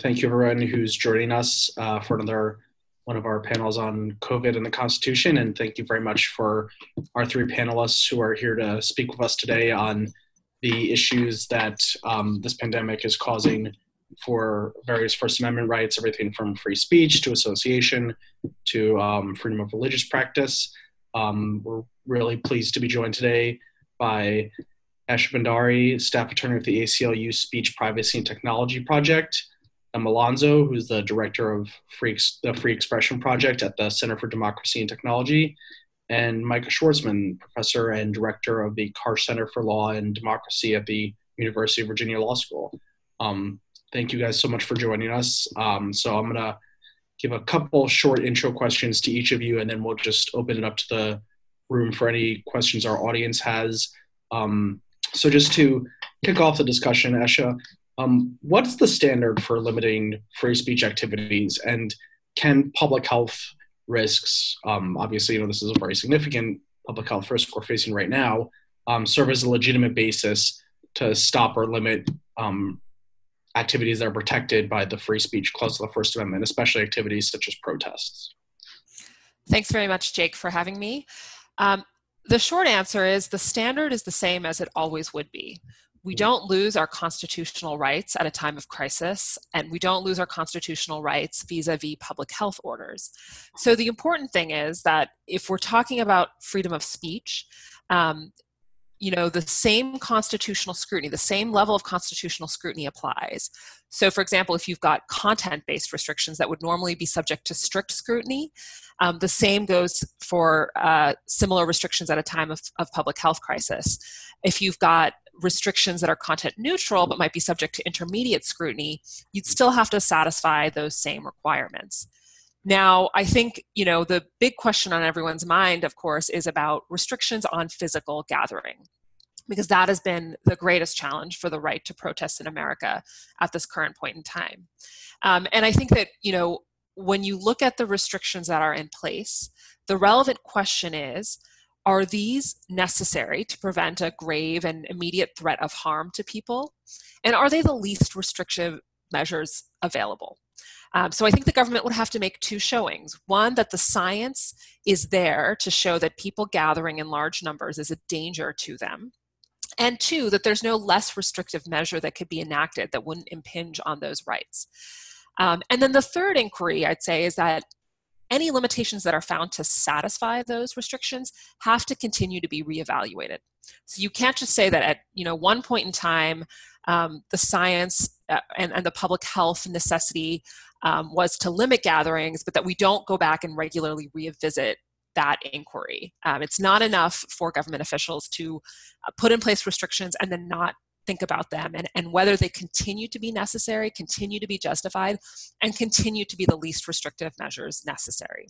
thank you everyone who's joining us uh, for another one of our panels on COVID and the Constitution. And thank you very much for our three panelists who are here to speak with us today on the issues that um, this pandemic is causing for various First Amendment rights, everything from free speech to association to um, freedom of religious practice. Um, we're really pleased to be joined today by Esha Bhandari, staff attorney with the ACLU Speech Privacy and Technology Project, Emma Llansó, who's the director of Free, the Free Expression Project at the Center for Democracy and Technology, and Micah Schwartzman, professor and director of the Karsh Center for Law and Democracy at the University of Virginia Law School. Um, thank you guys so much for joining us. Um, so I'm going to give a couple short intro questions to each of you, and then we'll just open it up to the room for any questions our audience has. Um, so just to kick off the discussion, Esha, um, what's the standard for limiting free speech activities, and can public health risks, um, obviously, you know, this is a very significant public health risk we're facing right now, um, serve as a legitimate basis to stop or limit um, activities that are protected by the free speech clause of the First Amendment, especially activities such as protests? Thanks very much, Jake, for having me. Um, the short answer is the standard is the same as it always would be we don't lose our constitutional rights at a time of crisis, and we don't lose our constitutional rights vis a vis public health orders. So, the important thing is that if we're talking about freedom of speech, um, you know the same constitutional scrutiny the same level of constitutional scrutiny applies. So for example if you've got content based restrictions that would normally be subject to strict scrutiny um, the same goes for uh, similar restrictions at a time of, of public health crisis. If you've got restrictions that are content neutral but might be subject to intermediate scrutiny you'd still have to satisfy those same requirements now, I think, you know, the big question on everyone's mind, of course, is about restrictions on physical gathering because that has been the greatest challenge for the right to protest in America at this current point in time. Um, and I think that, you know, when you look at the restrictions that are in place, the relevant question is are these necessary to prevent a grave and immediate threat of harm to people? And are they the least restrictive measures available? Um, so I think the government would have to make two showings. One, that the science is there to show that people gathering in large numbers is a danger to them. And two, that there's no less restrictive measure that could be enacted that wouldn't impinge on those rights. Um, and then the third inquiry, I'd say, is that any limitations that are found to satisfy those restrictions have to continue to be reevaluated. So you can't just say that at you know one point in time, um, the science uh, and, and the public health necessity um, was to limit gatherings, but that we don't go back and regularly revisit that inquiry. Um, it's not enough for government officials to uh, put in place restrictions and then not think about them and, and whether they continue to be necessary, continue to be justified, and continue to be the least restrictive measures necessary.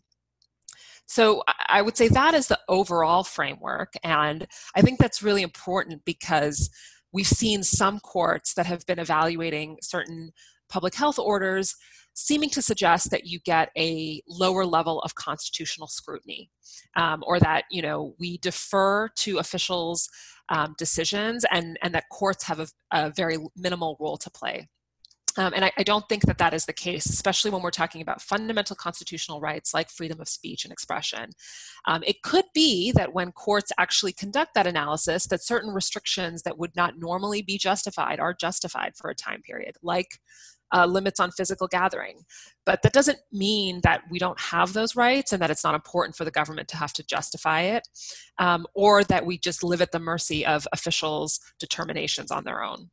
So I would say that is the overall framework. And I think that's really important because we've seen some courts that have been evaluating certain public health orders seeming to suggest that you get a lower level of constitutional scrutiny um, or that you know we defer to officials um, decisions and and that courts have a, a very minimal role to play um, and I, I, don't think that that is the case, especially when we're talking about fundamental constitutional rights like freedom of speech and expression. Um, it could be that when courts actually conduct that analysis, that certain restrictions that would not normally be justified are justified for a time period, like uh, limits on physical gathering. But that doesn't mean that we don't have those rights and that it's not important for the government to have to justify it, um, or that we just live at the mercy of officials' determinations on their own.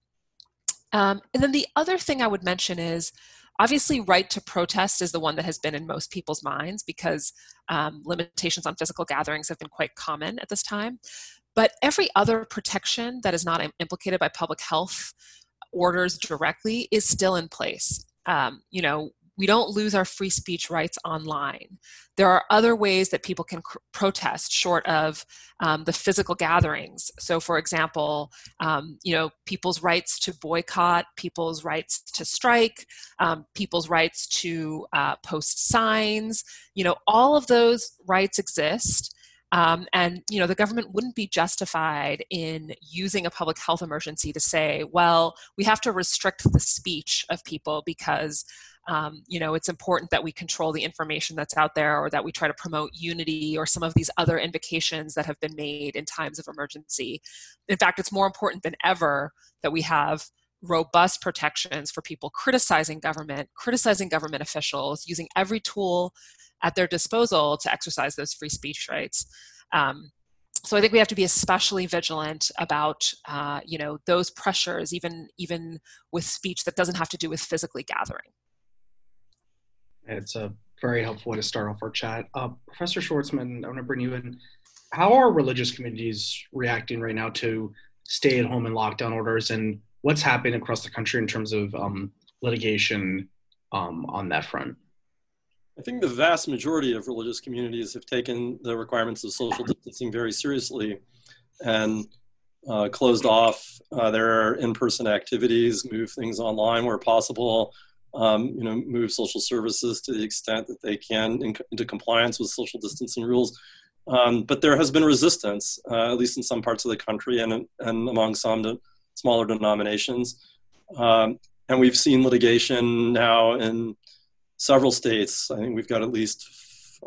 Um, and then the other thing I would mention is obviously right to protest is the one that has been in most people's minds because um, limitations on physical gatherings have been quite common at this time but every other protection that is not implicated by public health orders directly is still in place. Um, you know, we don't lose our free speech rights online. There are other ways that people can cr- protest short of um, the physical gatherings. So, for example, um, you know, people's rights to boycott, people's rights to strike, um, people's rights to uh, post signs. You know, all of those rights exist. Um, and you know the government wouldn't be justified in using a public health emergency to say, well, we have to restrict the speech of people because um, you know it's important that we control the information that's out there or that we try to promote unity or some of these other invocations that have been made in times of emergency. In fact it's more important than ever that we have robust protections for people criticizing government criticizing government officials using every tool at their disposal to exercise those free speech rights um, so I think we have to be especially vigilant about, uh, you know, those pressures, even even with speech that doesn't have to do with physically gathering. It's a very helpful way to start off our chat. Uh, Professor Schwartzman, I want to bring you in. How are religious communities reacting right now to stay at home and lockdown orders, and what's happening across the country in terms of um, litigation um, on that front? I think the vast majority of religious communities have taken the requirements of social distancing very seriously and uh, closed off uh, their in-person activities, move things online where possible, um, you know, move social services to the extent that they can in, into compliance with social distancing rules. Um, but there has been resistance, uh, at least in some parts of the country and, and among some de- smaller denominations. Um, and we've seen litigation now in several states. I think we've got at least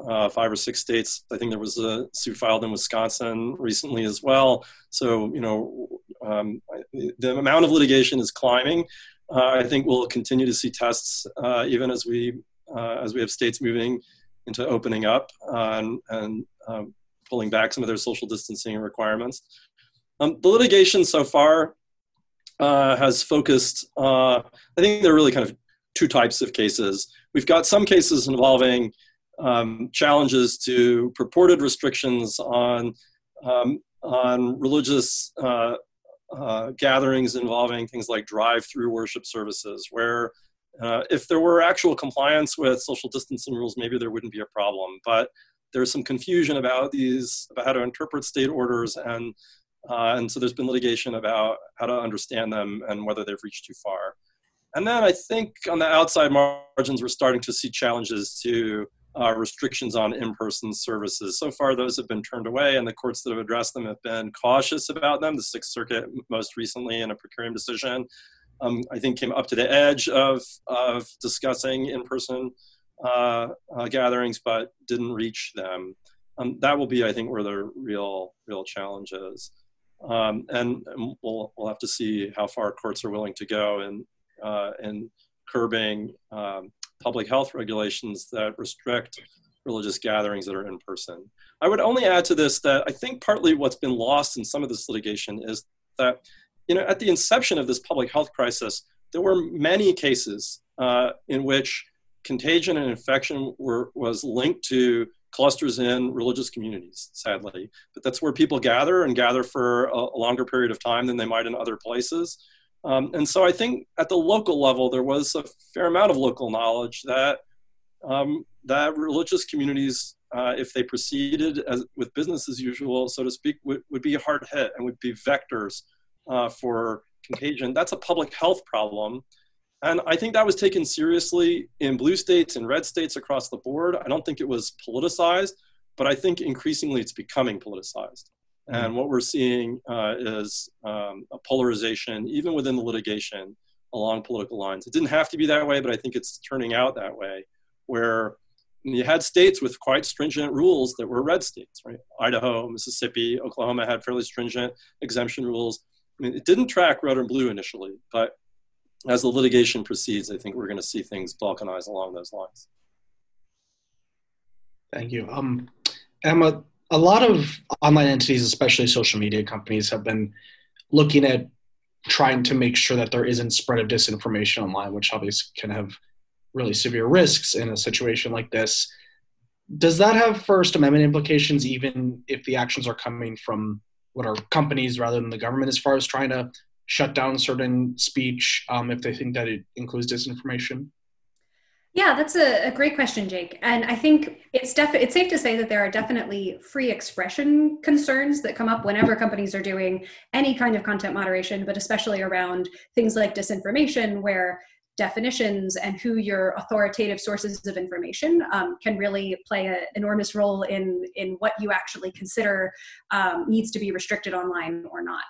uh, five or six states. I think there was a suit filed in Wisconsin recently as well. So, you know, um, the amount of litigation is climbing. Uh, I think we'll continue to see tests uh, even as we uh, as we have states moving into opening up and, and um, pulling back some of their social distancing requirements. Um, the litigation so far uh, has focused. Uh, I think there are really kind of two types of cases. We've got some cases involving um, challenges to purported restrictions on um, on religious uh, uh, gatherings involving things like drive-through worship services, where uh, if there were actual compliance with social distancing rules, maybe there wouldn't be a problem. But there's some confusion about these, about how to interpret state orders, and uh, and so there's been litigation about how to understand them and whether they've reached too far. And then I think on the outside margins, we're starting to see challenges to uh, restrictions on in-person services. So far, those have been turned away, and the courts that have addressed them have been cautious about them. The Sixth Circuit, most recently, in a per curiam decision, um, I think came up to the edge of of discussing in-person uh, uh, gatherings, but didn't reach them. Um, that will be, I think, where the real real challenge is. Um, and, and, we'll we'll have to see how far courts are willing to go in uh, in curbing um, public health regulations that restrict religious gatherings that are in person. I would only add to this that I think partly what's been lost in some of this litigation is that, you know, at the inception of this public health crisis, there were many cases uh, in which contagion and infection were, was linked to clusters in religious communities, sadly. But that's where people gather and gather for a, a longer period of time than they might in other places. Um, and so I think at the local level, there was a fair amount of local knowledge that um, that religious communities, uh, if they proceeded as, with business as usual, so to speak, would, would be hard hit and would be vectors uh, for contagion. That's a public health problem. And I think that was taken seriously in blue states and red states across the board. I don't think it was politicized, but I think increasingly it's becoming politicized. And what we're seeing uh, is um, a polarization, even within the litigation, along political lines. It didn't have to be that way, but I think it's turning out that way, where you had states with quite stringent rules that were red states, right? Idaho, Mississippi, Oklahoma had fairly stringent exemption rules. I mean, it didn't track red or blue initially, but as the litigation proceeds, I think we're going to see things balkanize along those lines. Thank you. Um, Emma, a lot of online entities, especially social media companies, have been looking at trying to make sure that there isn't spread of disinformation online, which obviously can have really severe risks in a situation like this. Does that have First Amendment implications, even if the actions are coming from what are companies rather than the government, as far as trying to shut down certain speech um, if they think that it includes disinformation? Yeah, that's a, a, great question, Jake. And I think it's def- it's safe to say that there are definitely free expression concerns that come up whenever companies are doing any kind of content moderation, but especially around things like disinformation, where definitions and who your authoritative sources of information um, can really play an enormous role in, in what you actually consider um, needs to be restricted online or not.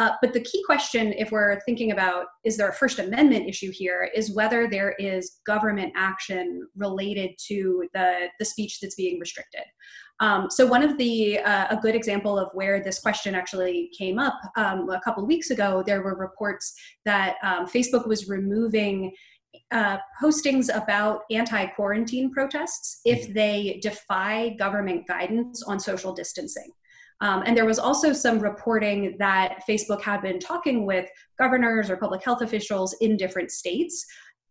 Uh, but the key question, if we're thinking about is there a First Amendment issue here, is whether there is government action related to the, the speech that's being restricted. Um, so one of the uh, a good example of where this question actually came up um, a couple of weeks ago, there were reports that um, Facebook was removing uh, postings about anti-quarantine protests if mm-hmm. they defy government guidance on social distancing. Um, and there was also some reporting that Facebook had been talking with governors or public health officials in different states.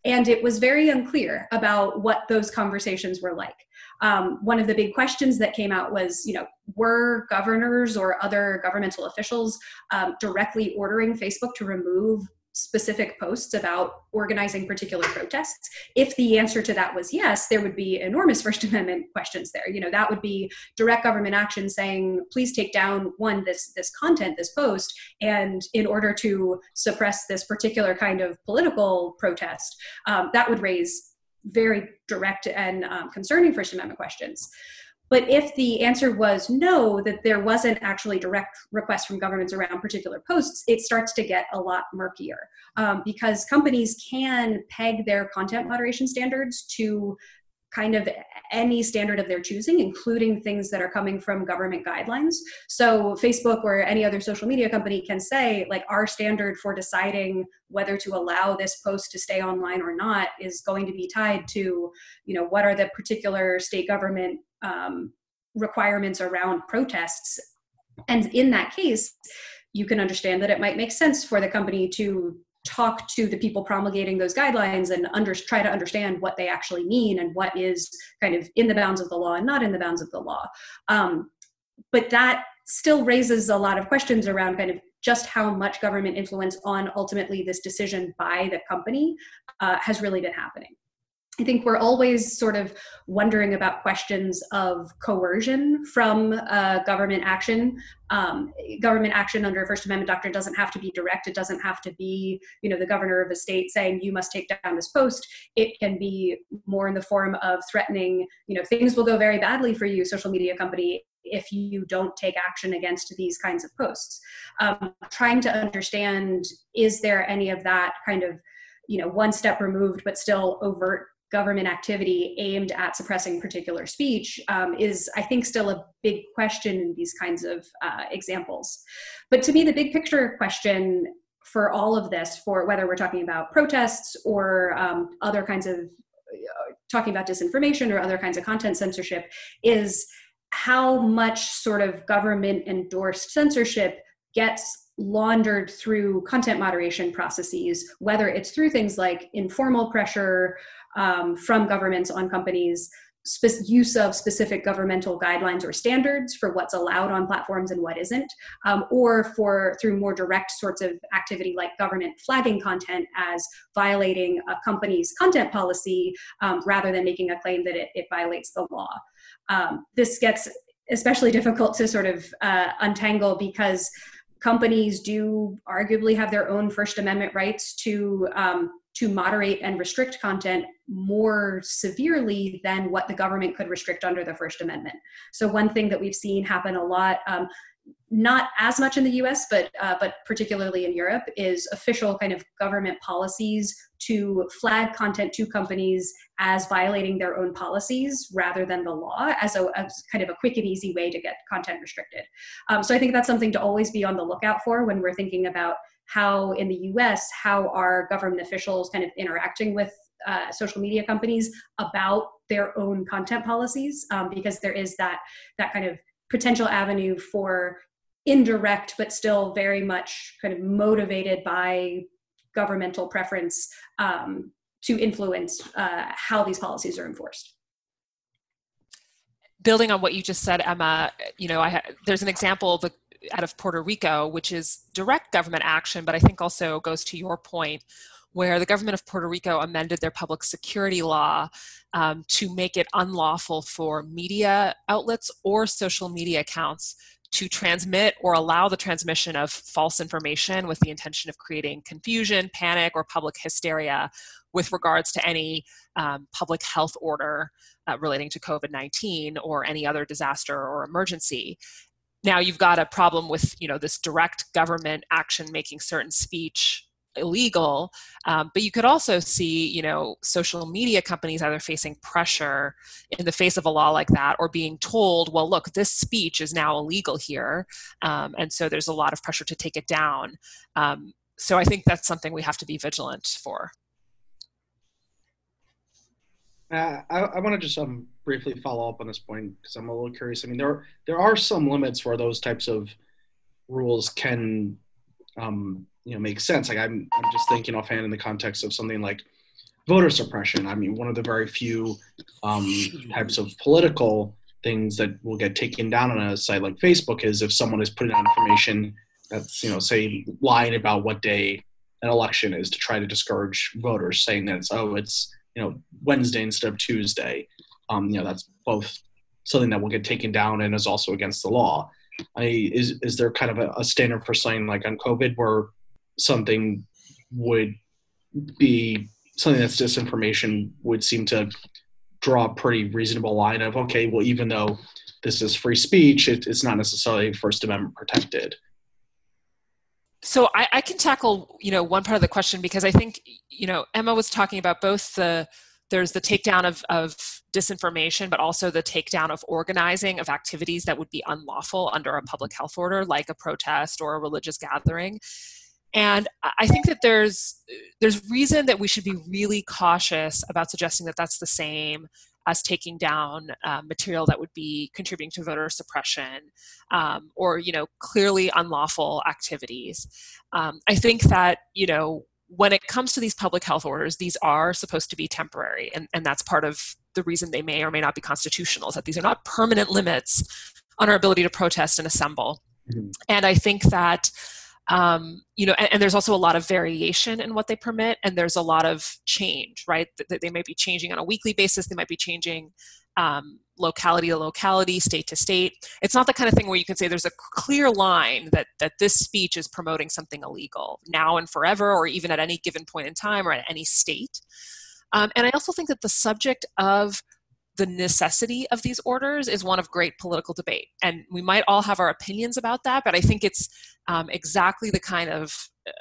And it was very unclear about what those conversations were like. Um, one of the big questions that came out was, you know, were governors or other governmental officials um, directly ordering Facebook to remove specific posts about organizing particular protests if the answer to that was yes there would be enormous first amendment questions there. You know that would be direct government action saying please take down one this this content this post and in order to suppress this particular kind of political protest um, that would raise very direct and um, concerning first amendment questions but if the answer was no, that there wasn't actually direct requests from governments around particular posts, it starts to get a lot murkier um, because companies can peg their content moderation standards to kind of any standard of their choosing, including things that are coming from government guidelines. So Facebook or any other social media company can say, like, our standard for deciding whether to allow this post to stay online or not is going to be tied to, you know, what are the particular state government um, requirements around protests. And in that case, you can understand that it might make sense for the company to talk to the people promulgating those guidelines and under, try to understand what they actually mean and what is kind of in the bounds of the law and not in the bounds of the law. Um, but that still raises a lot of questions around kind of just how much government influence on ultimately this decision by the company uh, has really been happening. I think we're always sort of wondering about questions of coercion from uh, government action. Um, government action under a First Amendment doctrine doesn't have to be direct. It doesn't have to be, you know, the governor of a state saying you must take down this post. It can be more in the form of threatening, you know, things will go very badly for you, social media company, if you don't take action against these kinds of posts. Um, trying to understand is there any of that kind of you know one step removed but still overt government activity aimed at suppressing particular speech um, is, I think, still a big question in these kinds of uh, examples. But to me, the big picture question for all of this, for whether we're talking about protests or um, other kinds of uh, talking about disinformation or other kinds of content censorship, is how much sort of government endorsed censorship gets laundered through content moderation processes, whether it's through things like informal pressure um, from governments on companies spe- use of specific governmental guidelines or standards for what's allowed on platforms and what isn't, um, or for through more direct sorts of activity like government flagging content as violating a company's content policy um, rather than making a claim that it, it violates the law. Um, this gets especially difficult to sort of uh, untangle because companies do arguably have their own First Amendment rights to um, to moderate and restrict content more severely than what the government could restrict under the First Amendment. So one thing that we've seen happen a lot, um, not as much in the U.S., but uh, but particularly in Europe, is official kind of government policies to flag content to companies as violating their own policies rather than the law, as a as kind of a quick and easy way to get content restricted. Um, so I think that's something to always be on the lookout for when we're thinking about how in the US, how are government officials kind of interacting with uh, social media companies about their own content policies, um, because there is that that kind of potential avenue for indirect but still very much kind of motivated by governmental preference um, to influence uh, how these policies are enforced. Building on what you just said emma you know I ha- there's an example of the out of Puerto Rico, which is direct government action, but I think also goes to your point, where the government of Puerto Rico amended their public security law um, to make it unlawful for media outlets or social media accounts to transmit or allow the transmission of false information with the intention of creating confusion, panic, or public hysteria with regards to any um, public health order uh, relating to COVID 19 or any other disaster or emergency. Now you've got a problem with you know this direct government action making certain speech illegal um, but you could also see you know social media companies either facing pressure in the face of a law like that or being told well look this speech is now illegal here um, and so there's a lot of pressure to take it down. Um, so i think that's something we have to be vigilant for. Uh, I, I want to just um, briefly follow up on this point because I'm a little curious. I mean, there there are some limits where those types of rules can um, you know make sense. Like I'm I'm just thinking offhand in the context of something like voter suppression. I mean, one of the very few um, types of political things that will get taken down on a site like Facebook is if someone is putting out information that's you know say lying about what day an election is to try to discourage voters, saying that it's oh it's you know Wednesday instead of Tuesday. Um, you know that's both something that will get taken down and is also against the law. I, is is there kind of a, a standard for saying like on COVID where something would be something that's disinformation would seem to draw a pretty reasonable line of okay well even though this is free speech it, it's not necessarily first amendment protected so I, I, can tackle you know one part of the question because i think you know emma was talking about both the there's the takedown of, of disinformation but also the takedown of organizing of activities that would be unlawful under a public health order like a protest or a religious gathering. And i think that there's there's reason that we should be really cautious about suggesting that that's the same as taking down uh, material that would be contributing to voter suppression um, or you know clearly unlawful activities. Um, i think that you know when it comes to these public health orders these are supposed to be temporary and, and that's part of the reason they may or may not be constitutional is that these are not permanent limits on our ability to protest and assemble mm-hmm. and i think that um, you know, and, and, there's also a lot of variation in what they permit, and there's a lot of change, right? That they might be changing on a weekly basis, they might be changing um, locality to locality, state to state. It's not the kind of thing where you can say there's a clear line that that this speech is promoting something illegal now and forever, or even at any given point in time, or at any state. Um, and I also think that the subject of the necessity of these orders is one of great political debate. And we might all have our opinions about that, but I think it's um, exactly the kind of,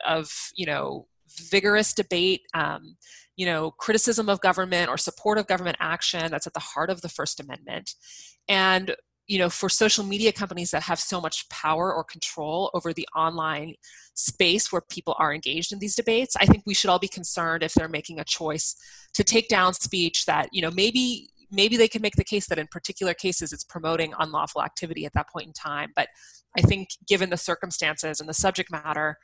of, you know, vigorous debate, um, you know, criticism of government or support of government action that's at the heart of the First Amendment. And you know for social media companies that have so much power or control over the online space where people are engaged in these debates i think we should all be concerned if they're making a choice to take down speech that you know maybe maybe they can make the case that in particular cases it's promoting unlawful activity at that point in time. But I think given the circumstances and the subject matter,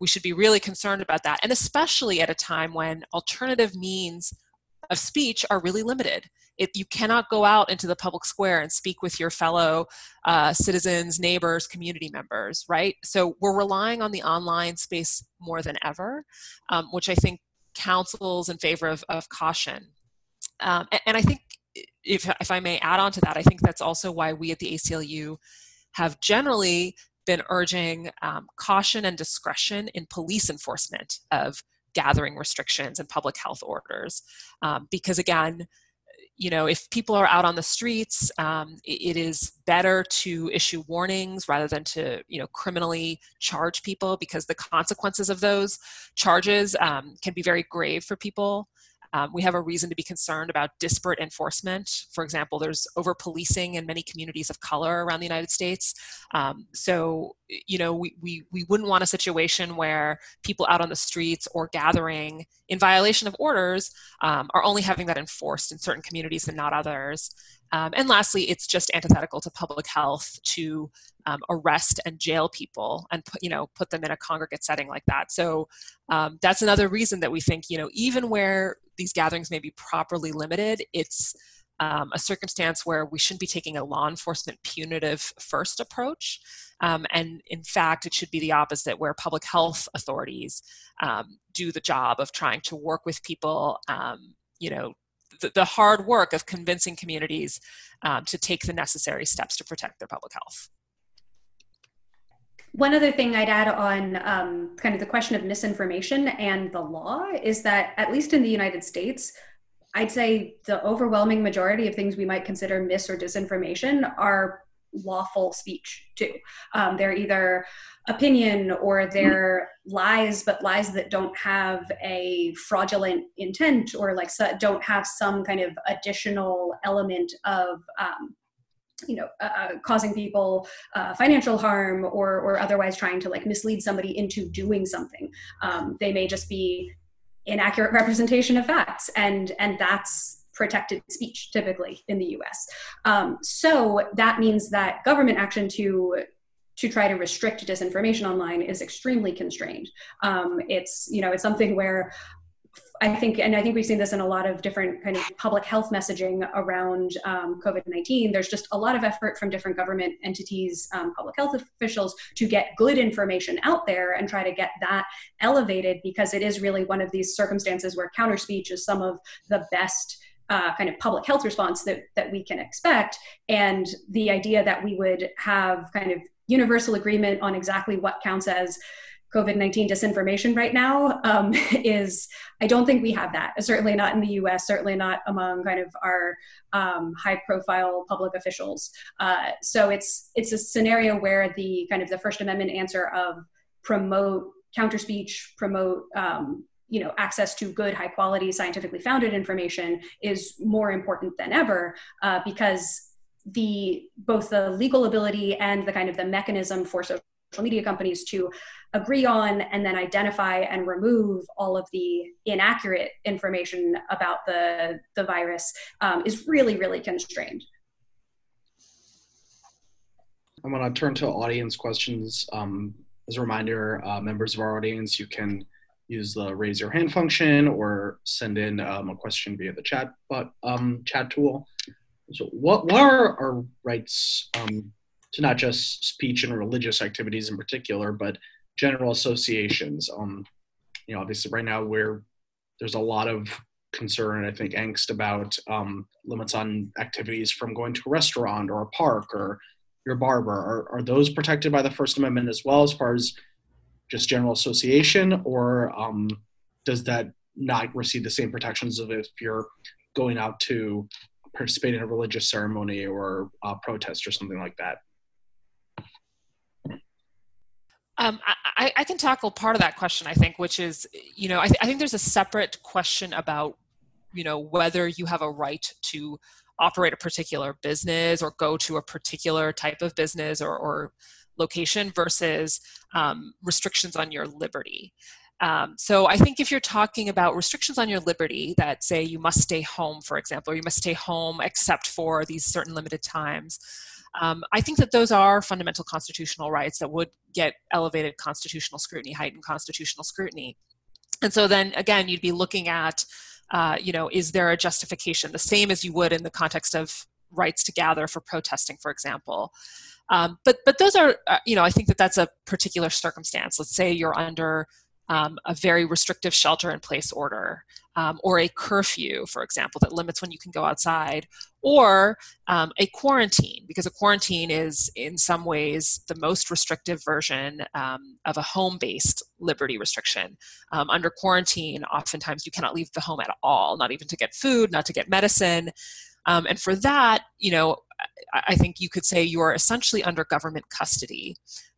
we should be really concerned about that. And especially at a time when alternative means of speech are really limited. If you cannot go out into the public square and speak with your fellow uh, citizens, neighbors, community members, right? So we're relying on the online space more than ever, um, which I think counsels in favor of, of caution. Um, and, and, I think if, if I may add on to that, I think that's also why we at the ACLU have generally been urging um, caution and discretion in police enforcement of gathering restrictions and public health orders. Um, because again, you know, if people are out on the streets, um, it, is better to issue warnings rather than to, you know, criminally charge people because the consequences of those charges um, can be very grave for people. Um, we have a reason to be concerned about disparate enforcement. For example, there's over policing in many communities of color around the United States. Um, so, you know, we, we, we wouldn't want a situation where people out on the streets or gathering in violation of orders um, are only having that enforced in certain communities and not others. Um, and lastly, it's just antithetical to public health to um, arrest and jail people and put, you know put them in a congregate setting like that. So um, that's another reason that we think you know even where these gatherings may be properly limited, it's um, a circumstance where we shouldn't be taking a law enforcement punitive first approach. Um, and in fact, it should be the opposite, where public health authorities um, do the job of trying to work with people, um, you know, the, the, hard work of convincing communities um, to take the necessary steps to protect their public health. One other thing I'd add on um, kind of the question of misinformation and the law is that, at least in the United States, I'd say the overwhelming majority of things we might consider mis or disinformation are lawful speech too. Um, they're either opinion or they're lies, but lies that don't have a fraudulent intent or like don't have some kind of additional element of um, you know uh, uh, causing people uh, financial harm or or otherwise trying to like mislead somebody into doing something um, they may just be inaccurate representation of facts and and that's protected speech typically in the us um, so that means that government action to to try to restrict disinformation online is extremely constrained. Um, it's you know it's something where I think, and I think we've seen this in a lot of different kind of public health messaging around um, COVID 19. There's just a lot of effort from different government entities, um, public health officials to get good information out there and try to get that elevated because it is really one of these circumstances where counter speech is some of the best. Uh, kind of public health response that, that we can expect. And the idea that we would have kind of universal agreement on exactly what counts as COVID 19 disinformation right now um, is, I don't think we have that. Certainly not in the US, certainly not among kind of our um, high profile public officials. Uh, so it's, it's a scenario where the kind of the First Amendment answer of promote counter speech, promote um, you know access to good high quality scientifically founded information is more important than ever uh, because the both the legal ability and the kind of the mechanism for social media companies to agree on and then identify and remove all of the inaccurate information about the, the virus um, is really, really constrained. I'm going to turn to audience questions. Um, as a reminder, uh, members of our audience, you can use the raise your hand function or send in um, a question via the chat but um, chat tool. So, what, what are our rights um, to not just speech and religious activities in particular, but general associations. Um, you know, obviously, right now we're there's a lot of concern, I think, angst about um, limits on activities from going to a restaurant or a park or your barber. Are, are those protected by the First Amendment as well, as far as just general association, or um, does that not receive the same protections of if you're going out to participate in a religious ceremony or a protest or something like that? Um, I, I, can tackle part of that question, I think, which is, you know, I, th- I, think there's a separate question about, you know, whether you have a right to operate a particular business or go to a particular type of business or, or location versus um, restrictions on your liberty. Um, so I think if you're talking about restrictions on your liberty that say you must stay home, for example, or you must stay home except for these certain limited times, um, I think that those are fundamental constitutional rights that would get elevated constitutional scrutiny, heightened constitutional scrutiny. And so then again, you'd be looking at, uh, you know, is there a justification, the same as you would in the context of rights to gather for protesting, for example. Um, but but those are, uh, you know, I think that that's a particular circumstance. Let's say you're under um, a very restrictive shelter in place order um, or a curfew, for example, that limits when you can go outside, or um, a quarantine, because a quarantine is in some ways the most restrictive version um, of a home based liberty restriction. Um, under quarantine, oftentimes you cannot leave the home at all, not even to get food, not to get medicine. Um, and for that, you know, I think you could say you're essentially under government custody.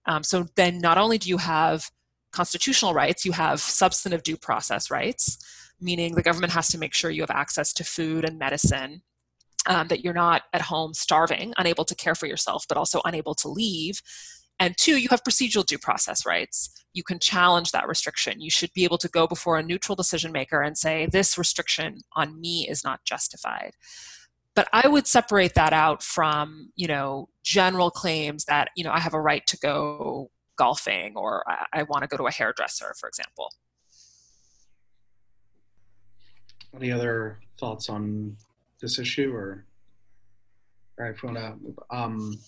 Um, so then not only do you have constitutional rights, you have substantive due process rights, meaning the government has to make sure you have access to food and medicine, um, that you're not at home starving, unable to care for yourself, but also unable to leave. And two, you have procedural due process rights. You can challenge that restriction. You should be able to go before a neutral decision maker and say, this restriction on me is not justified. But I would separate that out from, you know, general claims that, you know, I have a right to go golfing or I, I want to go to a hairdresser, for example. Any other thoughts on this issue or? All right, Fiona, um,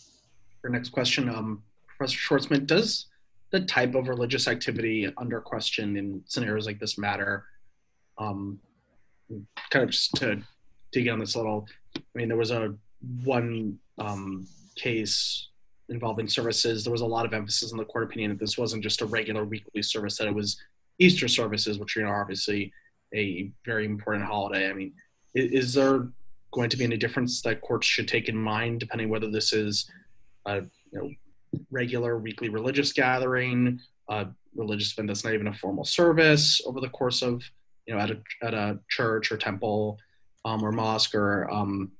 for next question, um, Professor Schwartzman, does the type of religious activity under question in scenarios like this matter? Um, kind of just to dig on this a little, I mean, there was a one um, case involving services, there was a lot of emphasis in the court opinion that this wasn't just a regular weekly service, that it was Easter services, which are obviously a very important holiday. I mean, is there going to be any difference that courts should take in mind, depending whether this is a you know, regular weekly religious gathering, a religious event that's not even a formal service over the course of, you know, at a, at a church or temple um, or mosque, or um,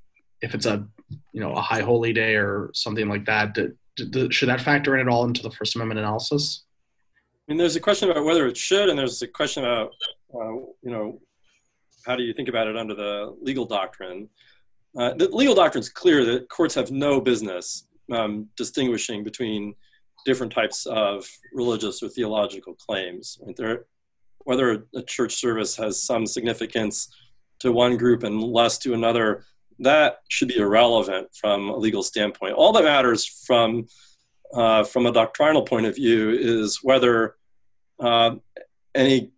if it's a, you know, a high holy day or something like that, do, do, should that factor in at all into the First Amendment analysis? I mean, there's a question about whether it should, and there's a question about, uh, you know, how do you think about it under the legal doctrine? Uh, the legal doctrine is clear that courts have no business um, distinguishing between different types of religious or theological claims. Right? whether a church service has some significance to one group and less to another, that should be irrelevant from a legal standpoint. All that matters from uh, from a doctrinal point of view is whether uh, any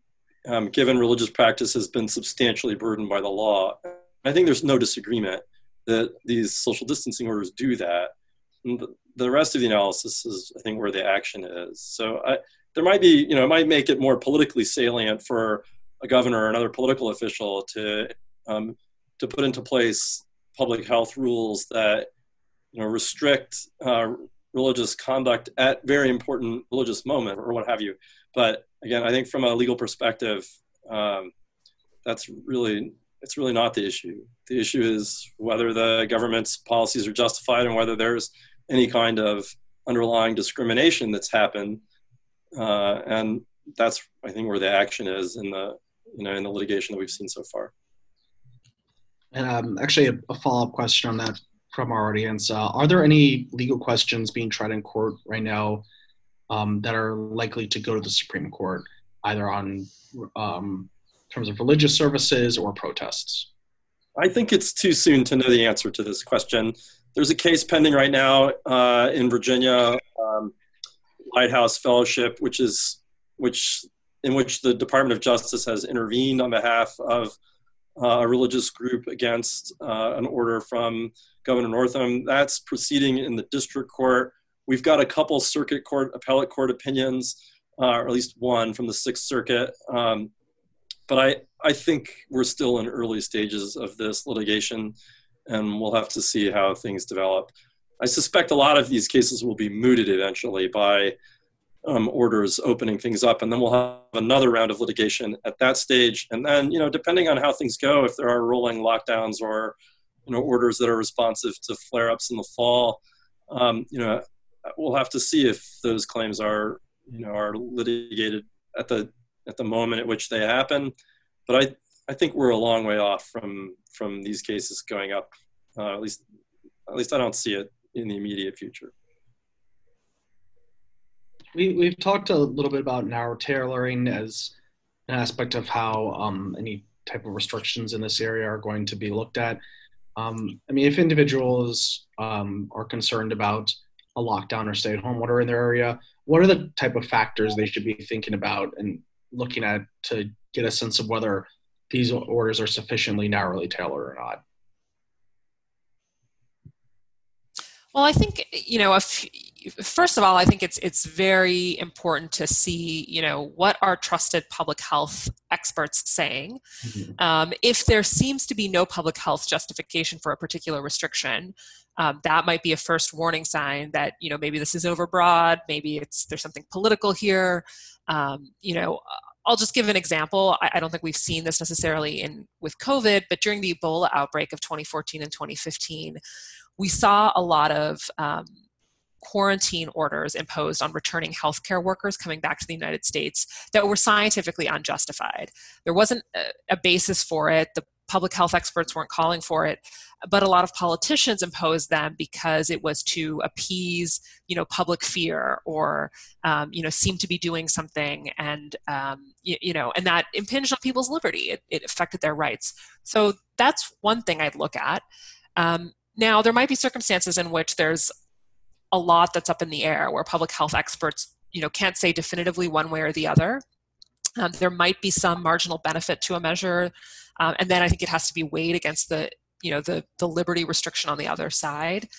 um, given religious practice has been substantially burdened by the law. I think there's no disagreement that these social distancing orders do that. The, the, rest of the analysis is, I think, where the action is. So I, there might be, you know, it might make it more politically salient for a governor or another political official to um, to put into place public health rules that you know restrict uh, religious conduct at very important religious moment or what have you. But again, I think from a legal perspective, um, that's really it's really not the issue. The issue is whether the government's policies are justified and whether there's any kind of underlying discrimination that's happened. Uh, and that's I think where the action is in the you know in the litigation that we've seen so far. And um, actually, a, a follow up question on that from our audience. Uh, are there any legal questions being tried in court right now um, that are likely to go to the Supreme Court, either on um, terms of religious services or protests? I think it's too soon to know the answer to this question. There's a case pending right now uh, in Virginia, um, Lighthouse Fellowship, which is which in which the Department of Justice has intervened on behalf of uh, a religious group against uh, an order from Governor Northam. That's proceeding in the district court. We've got a couple circuit court, appellate court opinions, uh, or at least one from the Sixth Circuit. Um, but I, I think we're still in early stages of this litigation, and we'll have to see how things develop. I suspect a lot of these cases will be mooted eventually by um, orders opening things up, and then we'll have another round of litigation at that stage. And then, you know, depending on how things go, if there are rolling lockdowns or you know orders that are responsive to flare-ups in the fall, um, you know, we'll have to see if those claims are you know are litigated at the at the moment at which they happen. But I I think we're a long way off from from these cases going up. Uh, at least at least I don't see it in the immediate future. We, we've talked a little bit about narrow tailoring as an aspect of how um, any type of restrictions in this area are going to be looked at. Um, I mean, if individuals um, are concerned about a lockdown or stay at home order in their area, what are the type of factors they should be thinking about and looking at to get a sense of whether these orders are sufficiently narrowly tailored or not? Well, I think you know, if, first of all, I think it's it's very important to see you know what are trusted public health experts saying. Mm-hmm. Um, if there seems to be no public health justification for a particular restriction, um, that might be a first warning sign that you know maybe this is overbroad, maybe it's there's something political here. Um, you know, I'll just give an example. I, I, don't think we've seen this necessarily in with COVID, but during the Ebola outbreak of 2014 and 2015 we saw a lot of um, quarantine orders imposed on returning healthcare workers coming back to the United States that were scientifically unjustified. There wasn't a, basis for it. The public health experts weren't calling for it but a lot of politicians imposed them because it was to appease you know public fear or um, you know seem to be doing something and um, you, you, know and that impinged on people's liberty it, it, affected their rights so that's one thing i'd look at um, now, there might be circumstances in which there's a lot that's up in the air where public health experts you know, can't say definitively one way or the other. Um, there might be some marginal benefit to a measure, um, and then I think it has to be weighed against the you know the the liberty restriction on the other side.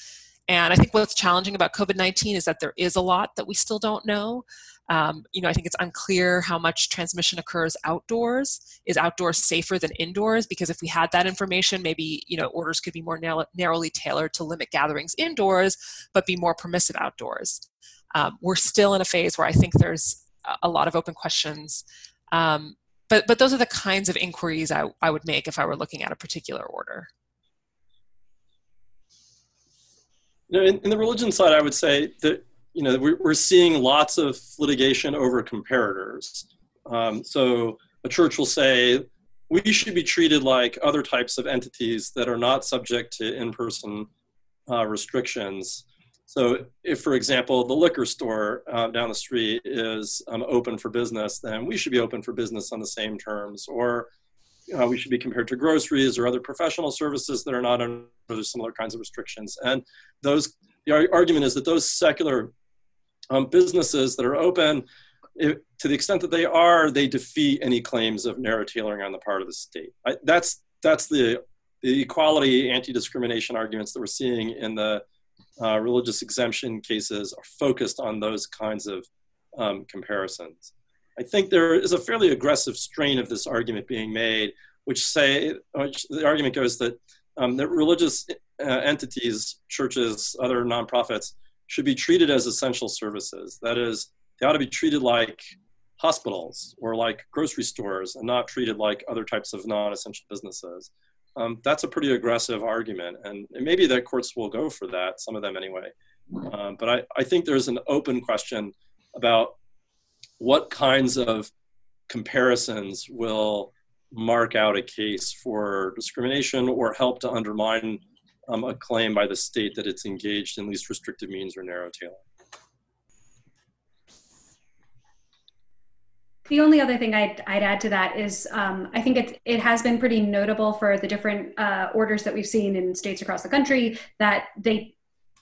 and I think what's challenging about COVID 19 is that there is a lot that we still don't know. Um, you know, I think it's unclear how much transmission occurs outdoors. Is outdoors safer than indoors? Because if we had that information, maybe you know orders could be more narrow, narrowly tailored to limit gatherings indoors, but be more permissive outdoors. Um, we're still in a phase where I think there's a lot of open questions. Um, but but those are the kinds of inquiries I, I would make if I were looking at a particular order. You know, in, in the religion side, I would say that you know we're, seeing lots of litigation over comparators. Um, so a church will say we should be treated like other types of entities that are not subject to in-person uh, restrictions. So if, for example, the liquor store uh, down the street is um, open for business, then we should be open for business on the same terms. Or uh, we should be compared to groceries or other professional services that are not under similar kinds of restrictions. And those, the argument is that those secular um, businesses that are open, if, to the extent that they are, they defeat any claims of narrow tailoring on the part of the state. I, that's that's the the equality anti-discrimination arguments that we're seeing in the uh, religious exemption cases are focused on those kinds of um, comparisons. I think there is a fairly aggressive strain of this argument being made, which say which the argument goes that um, that religious uh, entities, churches, other nonprofits should be treated as essential services. That is, they ought to be treated like hospitals or like grocery stores and not treated like other types of non-essential businesses. Um, that's a pretty aggressive argument, and, maybe the courts will go for that, some of them anyway. Um, but I, I think there's an open question about what kinds of comparisons will mark out a case for discrimination or help to undermine um, a claim by the state that it's engaged in least restrictive means or narrow tailoring. The only other thing I'd, I'd add to that is um, I think it, it has been pretty notable for the different uh, orders that we've seen in states across the country that they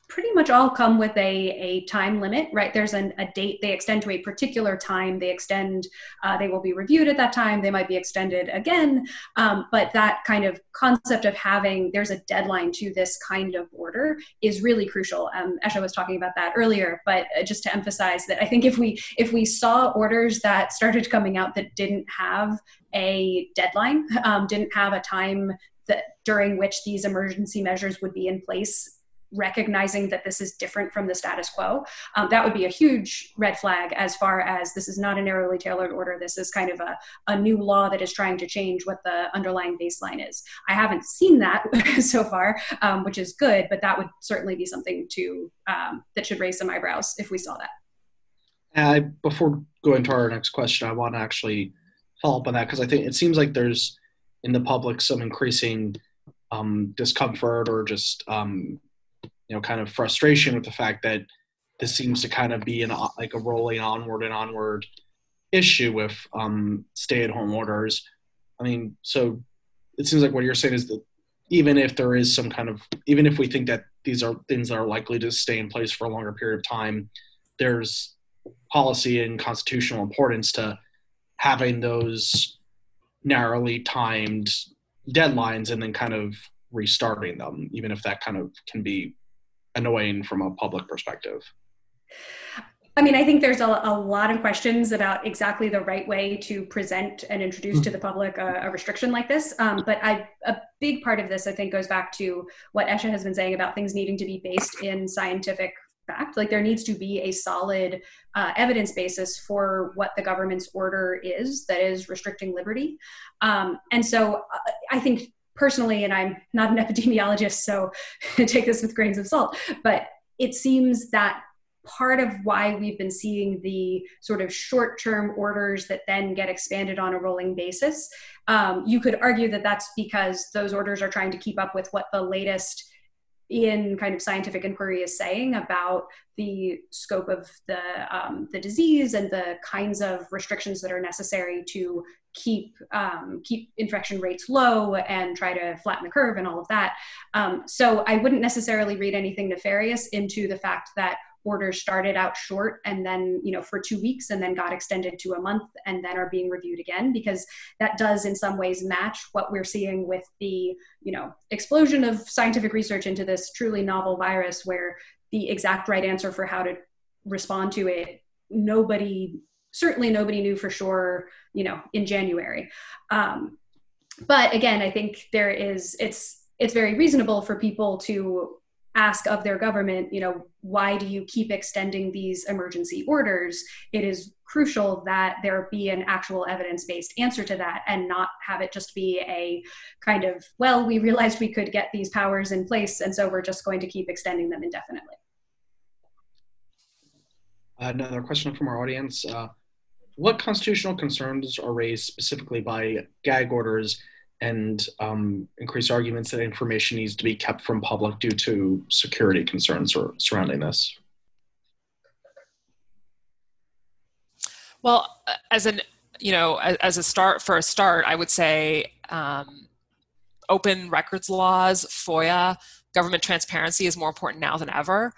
pretty much all come with a, a time limit, right? There's an, a date, they extend to a particular time, they extend, uh, they will be reviewed at that time, they might be extended again. Um, but that kind of concept of having, there's a deadline to this kind of order is really crucial. Um, Esha was talking about that earlier, but uh, just to emphasize that I think if we, if we saw orders that started coming out that didn't have a deadline, um, didn't have a time that during which these emergency measures would be in place recognizing that this is different from the status quo, um, that would be a huge red flag as far as this is not a narrowly tailored order. This is kind of a, a new law that is trying to change what the underlying baseline is. I haven't seen that so far, um, which is good, but that would certainly be something to um, that should raise some eyebrows if we saw that. Uh, before going to our next question, I want to actually follow up on that because I think it seems like there's in the public some increasing um, discomfort or just um, you know kind of frustration with the fact that this seems to kind of be an like a rolling onward and onward issue with um, stay-at-home orders. I mean, so it seems like what you're saying is that even if there is some kind of even if we think that these are things that are likely to stay in place for a longer period of time, there's policy and constitutional importance to having those narrowly timed deadlines and then kind of restarting them, even if that kind of can be annoying from a public perspective? I mean, I think there's a, a, lot of questions about exactly the right way to present and introduce to the public a, a restriction like this. Um, but I, a big part of this, I think, goes back to what Esha has been saying about things needing to be based in scientific fact. Like there needs to be a solid uh, evidence basis for what the government's order is that is restricting liberty. Um, and so uh, I think personally, and I'm not an epidemiologist, so take this with grains of salt, but it seems that part of why we've been seeing the sort of short term orders that then get expanded on a rolling basis. Um, you could argue that that's because those orders are trying to keep up with what the latest in kind of scientific inquiry is saying about the scope of the um, the disease and the kinds of restrictions that are necessary to keep um, keep infection rates low and try to flatten the curve and all of that. Um, so I wouldn't necessarily read anything nefarious into the fact that orders started out short and then you know for two weeks and then got extended to a month and then are being reviewed again because that does in some ways match what we're seeing with the you know explosion of scientific research into this truly novel virus where the exact right answer for how to respond to it nobody certainly nobody knew for sure you know in january. Um, but again i think there is it's it's very reasonable for people to ask of their government, you know, why do you keep extending these emergency orders? It is crucial that there be an actual evidence based answer to that and not have it just be a kind of, well, we realized we could get these powers in place, and so we're just going to keep extending them indefinitely. Another question from our audience. Uh, what constitutional concerns are raised specifically by gag orders and um, increased arguments that information needs to be kept from public due to security concerns or surrounding this? Well, as an you know, as a start for a start, I would say um, open records laws, FOIA, government transparency is more important now than ever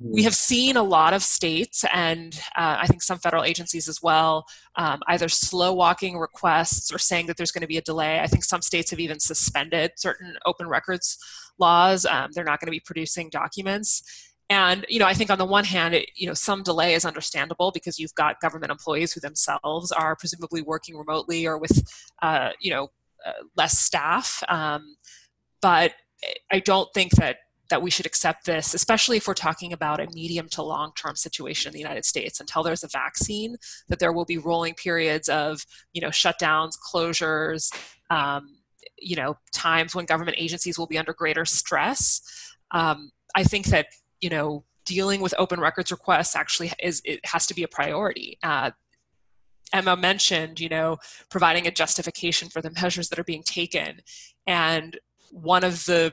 we have seen a lot of states and uh, I think some federal agencies as well um, either slow walking requests or saying that there's going to be a delay. I think some states have even suspended certain open records laws. Um, they're not going to be producing documents. And you know, I think on the one hand, it, you know, some delay is understandable because you've got government employees who themselves are presumably working remotely or with, uh, you know, uh, less staff. Um, but I don't think that that we should accept this, especially if we're talking about a medium to long term situation in the United States. Until there's a vaccine, that there will be rolling periods of you know shutdowns, closures, um, you know times when government agencies will be under greater stress. Um, I think that you know dealing with open records requests actually is it has to be a priority. Uh, Emma mentioned, you know, providing a justification for the measures that are being taken. And one of the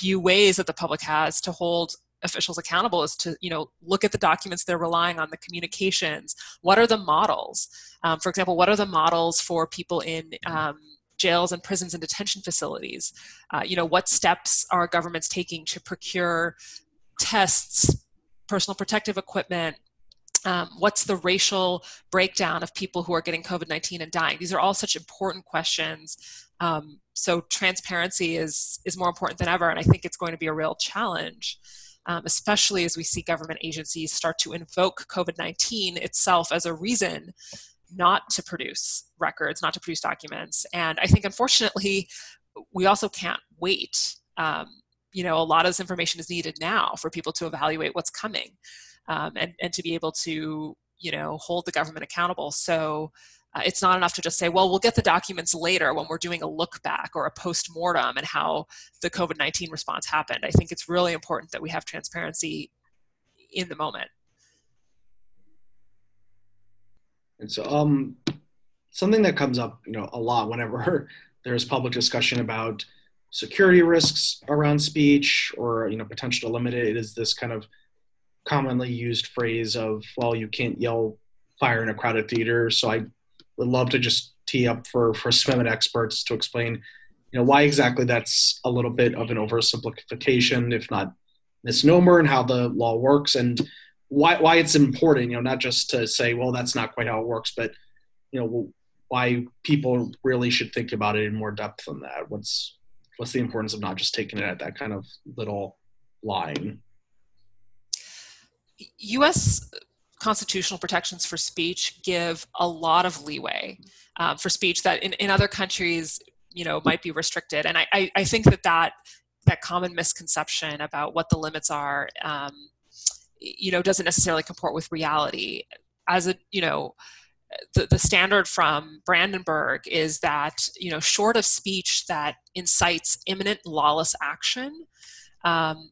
few ways that the public has to hold officials accountable is to you know look at the documents they're relying on the communications. What are the models? Um, for example what are the models for people in um, jails and prisons and detention facilities? Uh, you know what steps are governments taking to procure tests personal protective equipment? Um, what's the racial breakdown of people who are getting covid-19 and dying? These are all such important questions. Um, so transparency is is more important than ever, and I think it's going to be a real challenge, um, especially as we see government agencies start to invoke COVID nineteen itself as a reason not to produce records, not to produce documents. And I think, unfortunately, we also can't wait. Um, you know, a lot of this information is needed now for people to evaluate what's coming um, and, and to be able to, you know, hold the government accountable. So uh, it's not enough to just say, well, we'll get the documents later when we're doing a look back or a post mortem and how the COVID 19 response happened. I think it's really important that we have transparency in the moment. And so, um, something that comes up, you know, a lot whenever there's public discussion about security risks around speech or you know potential to limit it is this kind of commonly used phrase of well you can't yell fire in a crowded theater so i would love to just tee up for for swim experts to explain, you know, why exactly that's a little bit of an oversimplification, if not misnomer, and how the law works, and why why it's important. You know, not just to say, well, that's not quite how it works, but you know, why people really should think about it in more depth than that. What's what's the importance of not just taking it at that kind of little line? U.S constitutional protections for speech give a lot of leeway um, for speech that in, in other countries you know might be restricted. And I, I, I think that that that common misconception about what the limits are um, you know doesn't necessarily comport with reality. As a you know the, the standard from brandenburg is that you know short of speech that incites imminent lawless action um,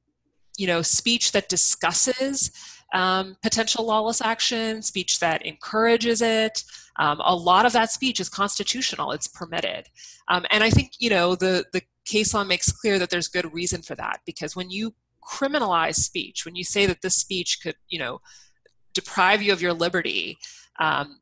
you know speech that discusses um, potential lawless action, speech that encourages it. Um, a lot of that speech is constitutional, it's permitted. Um, and I think, you know, the, the case law makes clear that there's good reason for that because when you criminalize speech, when you say that this speech could, you know, deprive you of your liberty, um,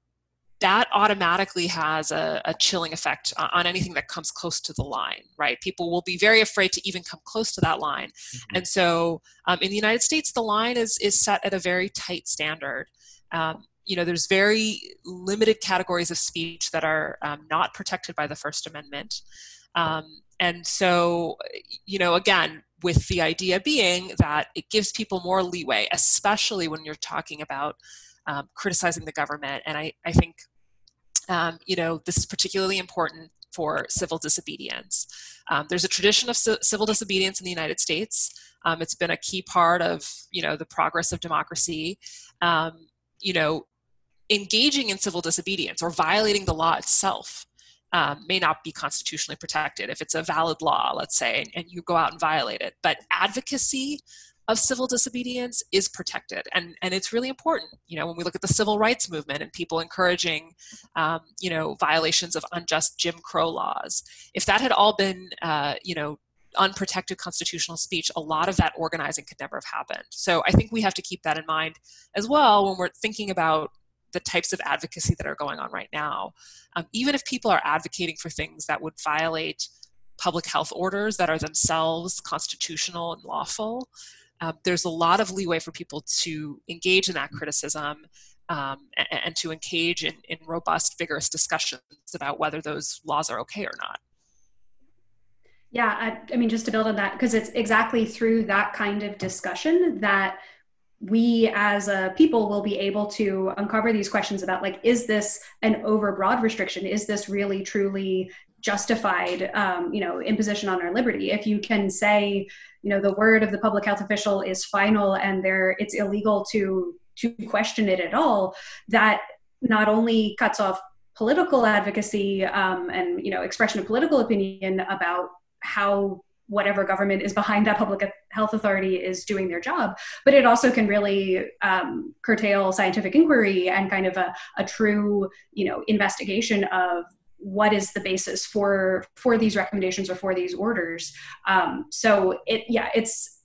that automatically has a, a, chilling effect on anything that comes close to the line, right? People will be very afraid to even come close to that line. Mm-hmm. And so um, in the United States, the line is, is set at a very tight standard. Um, you know, there's very limited categories of speech that are um, not protected by the First Amendment. Um, and so, you know, again, with the idea being that it gives people more leeway, especially when you're talking about um, criticizing the government. And I, I think, um, you know, this is particularly important for civil disobedience. Um, there's a tradition of c- civil disobedience in the United States. Um, it's been a key part of, you know, the progress of democracy. Um, you know, engaging in civil disobedience or violating the law itself um, may not be constitutionally protected if it's a valid law, let's say, and, and, you go out and violate it. But advocacy of civil disobedience is protected, and and it's really important. You know, when we look at the civil rights movement and people encouraging, um, you know, violations of unjust Jim Crow laws, if that had all been, uh, you know, unprotected constitutional speech, a lot of that organizing could never have happened. So I think we have to keep that in mind as well when we're thinking about the types of advocacy that are going on right now. Um, even if people are advocating for things that would violate public health orders that are themselves constitutional and lawful, um, there's a lot of leeway for people to engage in that criticism um, and, and, to engage in, in robust, vigorous discussions about whether those laws are okay or not. Yeah, I, I mean, just to build on that, because it's exactly through that kind of discussion that we as a people will be able to uncover these questions about like is this an overbroad restriction is this really truly justified um, you know imposition on our liberty if you can say you know the word of the public health official is final and there it's illegal to to question it at all that not only cuts off political advocacy um, and you know expression of political opinion about how whatever government is behind that public health authority is doing their job but it also can really um, curtail scientific inquiry and kind of a, a true you know investigation of what is the basis for for these recommendations or for these orders um, so it yeah it's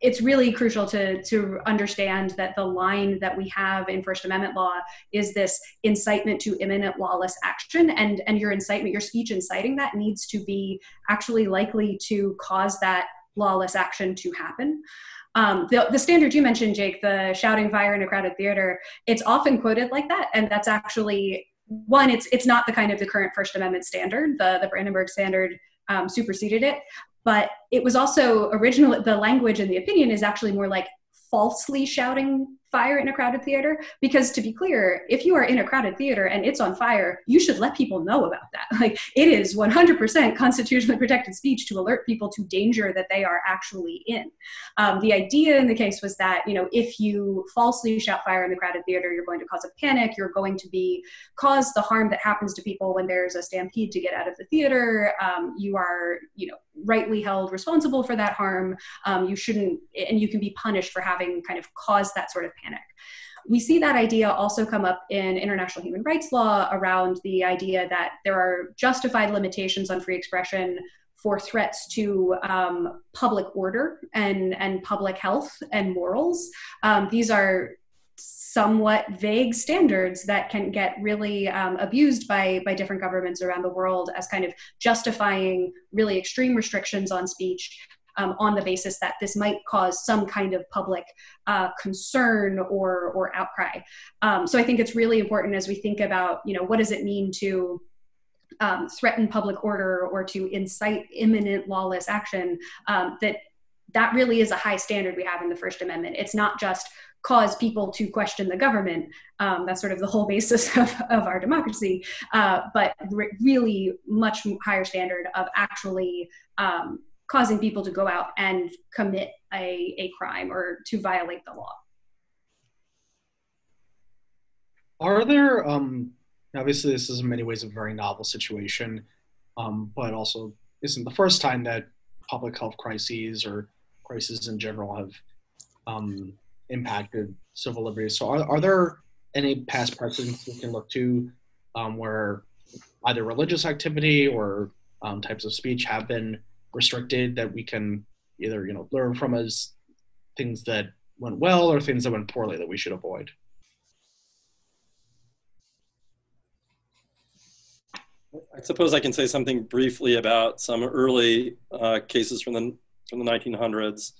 it's really crucial to to understand that the line that we have in First Amendment law is this incitement to imminent lawless action, and and your incitement, your speech inciting that needs to be actually likely to cause that lawless action to happen. Um, the, the standard you mentioned, Jake, the shouting fire in a crowded theater, it's often quoted like that, and that's actually one. It's it's not the kind of the current First Amendment standard. The the Brandenburg standard um, superseded it but it was also original the language and the opinion is actually more like falsely shouting fire in a crowded theater? Because to be clear if you are in a crowded theater and it's on fire you should let people know about that. Like it is 100% constitutionally protected speech to alert people to danger that they are actually in. Um, the idea in the case was that you know if you falsely shout fire in the crowded theater you're going to cause a panic you're going to be cause the harm that happens to people when there's a stampede to get out of the theater um, you are you know rightly held responsible for that harm um, you shouldn't and you can be punished for having kind of caused that sort of panic. We see that idea also come up in international human rights law around the idea that there are justified limitations on free expression for threats to um, public order and, and public health and morals. Um, these are somewhat vague standards that can get really um, abused by, by different governments around the world as kind of justifying really extreme restrictions on speech um, on the basis that this might cause some kind of public uh, concern or, or outcry. Um, so I think it's really important as we think about, you know, what does it mean to um, threaten public order or to incite imminent lawless action, um, that that really is a high standard we have in the First Amendment. It's not just cause people to question the government. Um, that's sort of the whole basis of, of our democracy, uh, but re- really much higher standard of actually um, causing people to go out and commit a, a crime or to violate the law. Are there, um, obviously, this is in many ways a very novel situation, um, but also isn't the first time that public health crises or crises in general have um, impacted civil liberties. So, are, are there any past precedents we can look to um, where either religious activity or um, types of speech have been restricted that we can either you know learn from as things that went well or things that went poorly that we should avoid I suppose I can say something briefly about some early uh, cases from the from the 1900s,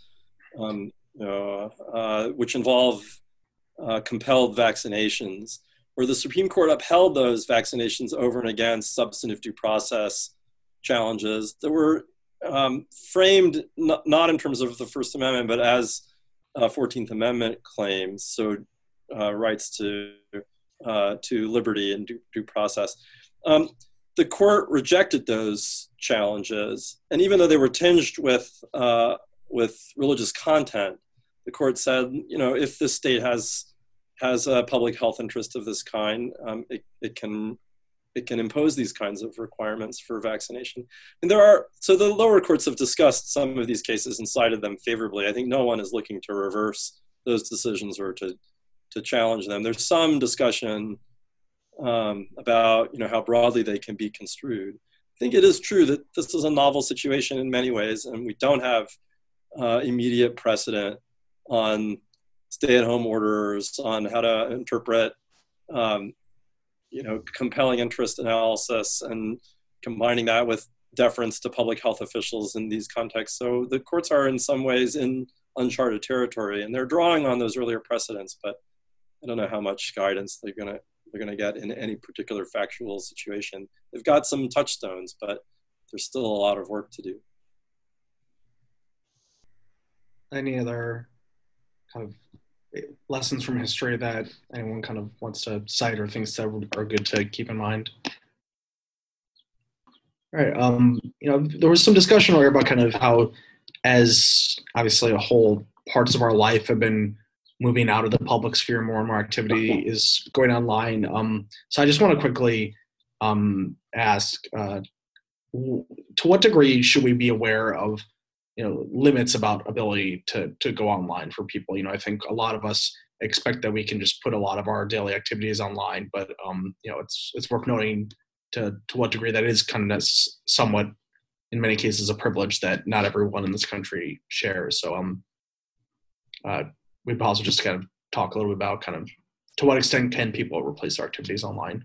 um, which involve uh, compelled vaccinations, where the Supreme Court upheld those vaccinations over and against substantive due process challenges that were um, framed not, not, in terms of the First Amendment, but as uh, 14th Amendment claims, so uh, rights to uh, to liberty and due, due process. Um, the court rejected those challenges, and even though they were tinged with uh, with religious content, the court said, you know, if the state has has a public health interest of this kind, um, it, it can it can impose these kinds of requirements for vaccination. And there are so the lower courts have discussed some of these cases and cited them favorably. I think no one is looking to reverse those decisions or to to challenge them. There's some discussion um, about you know how broadly they can be construed. I think it is true that this is a novel situation in many ways, and we don't have uh, immediate precedent on stay-at-home orders, on how to interpret um, you know compelling interest analysis, and combining that with deference to public health officials in these contexts. So the courts are in some ways in uncharted territory, and they're drawing on those earlier precedents, but I don't know how much guidance they're going to they're going to get in any particular factual situation. They've got some touchstones, but there's still a lot of work to do. Any other kind of lessons from history that anyone kind of wants to cite or things that are good to keep in mind? All right. Um, you know, there was some discussion earlier about kind of how, as obviously a whole, parts of our life have been moving out of the public sphere more and more activity is going online um, so i just want to quickly um, ask uh, to what degree should we be aware of you know limits about ability to to go online for people you know i think a lot of us expect that we can just put a lot of our daily activities online but um, you know it's it's worth noting to to what degree that is kind of somewhat in many cases a privilege that not everyone in this country shares so um uh, we'd also just kind of talk a little bit about kind of to what extent can people replace their activities online?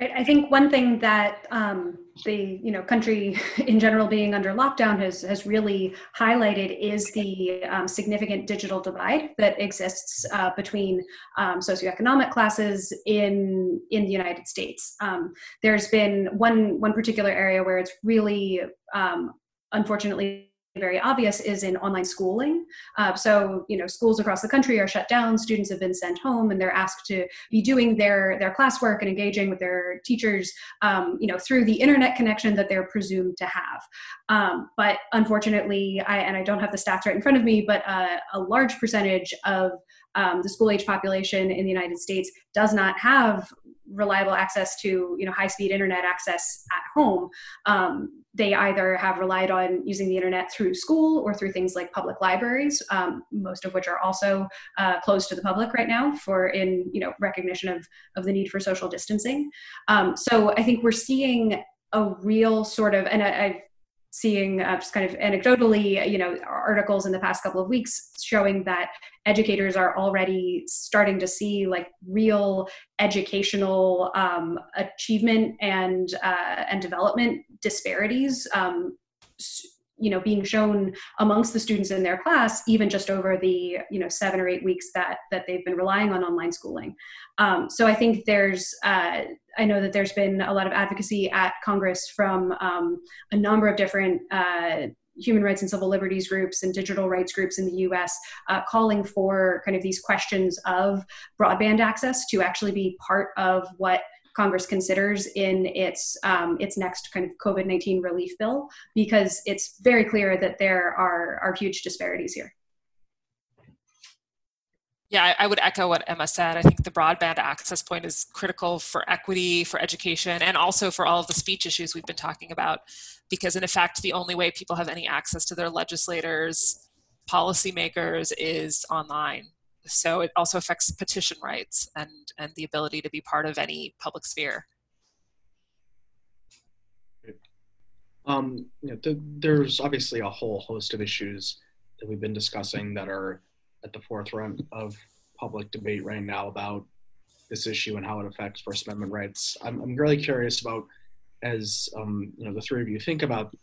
I think one thing that um, the you know country in general being under lockdown has has really highlighted is the um, significant digital divide that exists uh, between um, socioeconomic classes in in the United States. Um, there's been one one particular area where it's really um, unfortunately very obvious is in online schooling. Uh, so, you know, schools across the country are shut down. Students have been sent home, and they're asked to be doing their their classwork and engaging with their teachers, um, you know, through the internet connection that they're presumed to have. Um, but unfortunately, I and I don't have the stats right in front of me, but uh, a large percentage of um, the school age population in the United States does not have reliable access to you know high speed internet access at home um, they either have relied on using the internet through school or through things like public libraries um, most of which are also uh, closed to the public right now for in you know recognition of of the need for social distancing. Um, so i think we're seeing a real sort of and I, i've seeing uh, just kind of anecdotally, you know, articles in the past couple of weeks showing that educators are already starting to see like real educational um, achievement and uh, and development disparities. Um, you know being shown amongst the students in their class even just over the you know seven or eight weeks that that they've been relying on online schooling. Um, so i think there's uh, i know that there's been a lot of advocacy at congress from um, a number of different uh, human rights and civil liberties groups and digital rights groups in the US uh, calling for kind of these questions of broadband access to actually be part of what Congress considers in its um, its next kind of COVID nineteen relief bill, because it's very clear that there are are huge disparities here. Yeah, I would echo what Emma said. I think the broadband access point is critical for equity, for education, and also for all of the speech issues we've been talking about. Because, in effect, the only way people have any access to their legislators, policymakers, is online so it also affects petition rights and and the ability to be part of any public sphere um, you know, th- there's obviously a whole host of issues that we've been discussing that are at the forefront of public debate right now about this issue and how it affects First Amendment rights. I'm, I'm really curious about as um, you know the three of you think about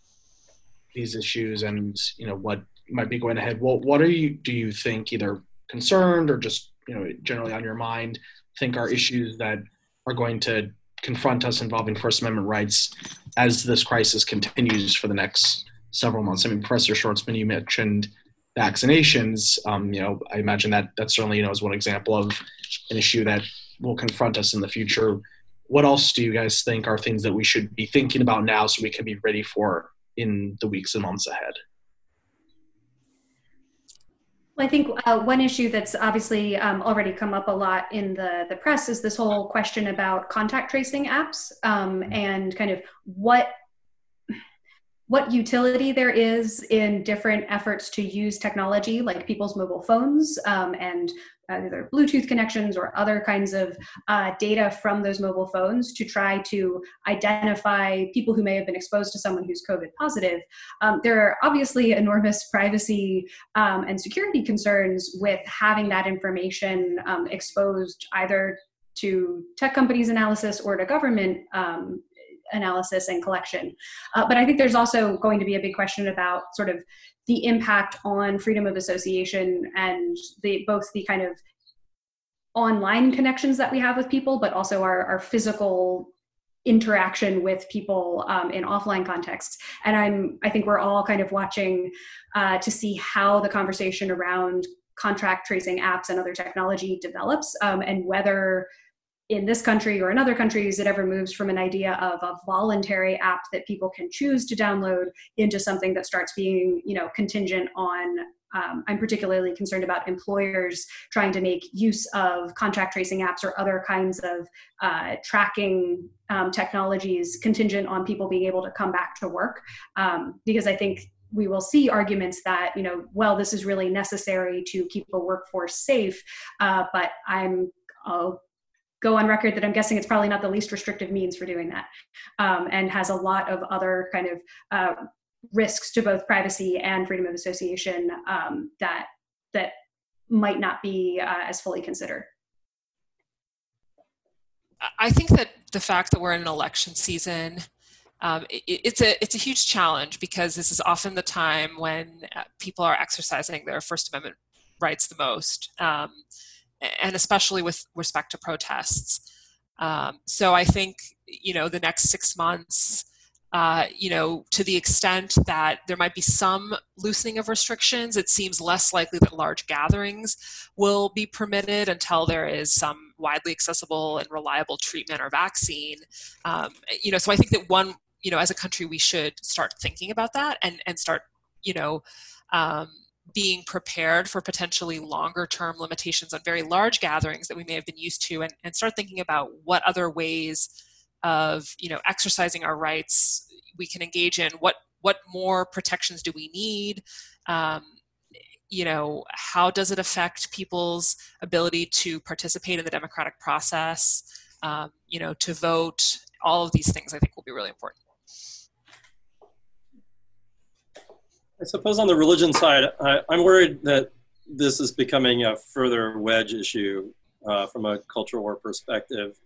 these issues and you know what might be going ahead. What what are you do you think either concerned or just you know generally on your mind think are issues that are going to confront us involving First Amendment rights as this crisis continues for the next several months. I mean, Professor Schwartzman, you mentioned vaccinations. Um, you know, I imagine that that certainly you know is one example of an issue that will confront us in the future. What else do you guys think are things that we should be thinking about now so we can be ready for in the weeks and months ahead? Well, I think uh, one issue that's obviously um, already come up a lot in the, the press is this whole question about contact tracing apps um, and kind of what what utility there is in different efforts to use technology like people's mobile phones um, and either Bluetooth connections or other kinds of uh, data from those mobile phones to try to identify people who may have been exposed to someone who's COVID positive. Um, there are obviously enormous privacy um, and security concerns with having that information um, exposed either to tech companies' analysis or to government um, analysis and collection. Uh, but I think there's also going to be a big question about sort of the impact on freedom of association and the both the kind of online connections that we have with people, but also our, our physical interaction with people um, in offline contexts and i'm i think we're all kind of watching uh, to see how the conversation around contact tracing apps and other technology develops um, and whether in this country or in other countries it ever moves from an idea of a voluntary app that people can choose to download into something that starts being you know contingent on um, i'm particularly concerned about employers trying to make use of contact tracing apps or other kinds of uh, tracking um, technologies contingent on people being able to come back to work. Um, because i think we will see arguments that you know well this is really necessary to keep a workforce safe uh, but i'm I'll go on record that I'm guessing it's probably not the least restrictive means for doing that, um, and has a lot of other kind of uh, risks to both privacy and freedom of association um, that that might not be uh, as fully considered. I think that the fact that we're in an election season. Um, it, it's a it's a huge challenge because this is often the time when uh, people are exercising their First Amendment rights the most. Um, and especially with respect to protests. Um, so I think you know the next six months, uh, you know, to the extent that there might be some loosening of restrictions, it seems less likely that large gatherings will be permitted until there is some widely accessible and reliable treatment or vaccine. Um, you know, so I think that one, you know, as a country, we should start thinking about that and and start, you know. Um, being prepared for potentially longer term limitations on very large gatherings that we may have been used to and, and start thinking about what other ways of you know exercising our rights we can engage in what what more protections do we need? Um, you know how does it affect people's ability to participate in the democratic process? Um, you know to vote all of these things i think will be really important I suppose on the religion side, I, am worried that this is becoming a further wedge issue uh, from a cultural war perspective,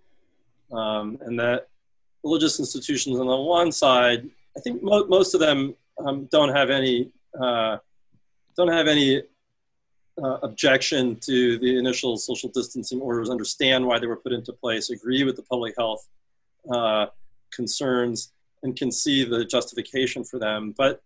um, and that religious institutions on the one side, I think mo- most of them um, don't have any uh, don't have any uh, objection to the initial social distancing orders, understand why they were put into place, agree with the public health uh, concerns, and can see the justification for them, but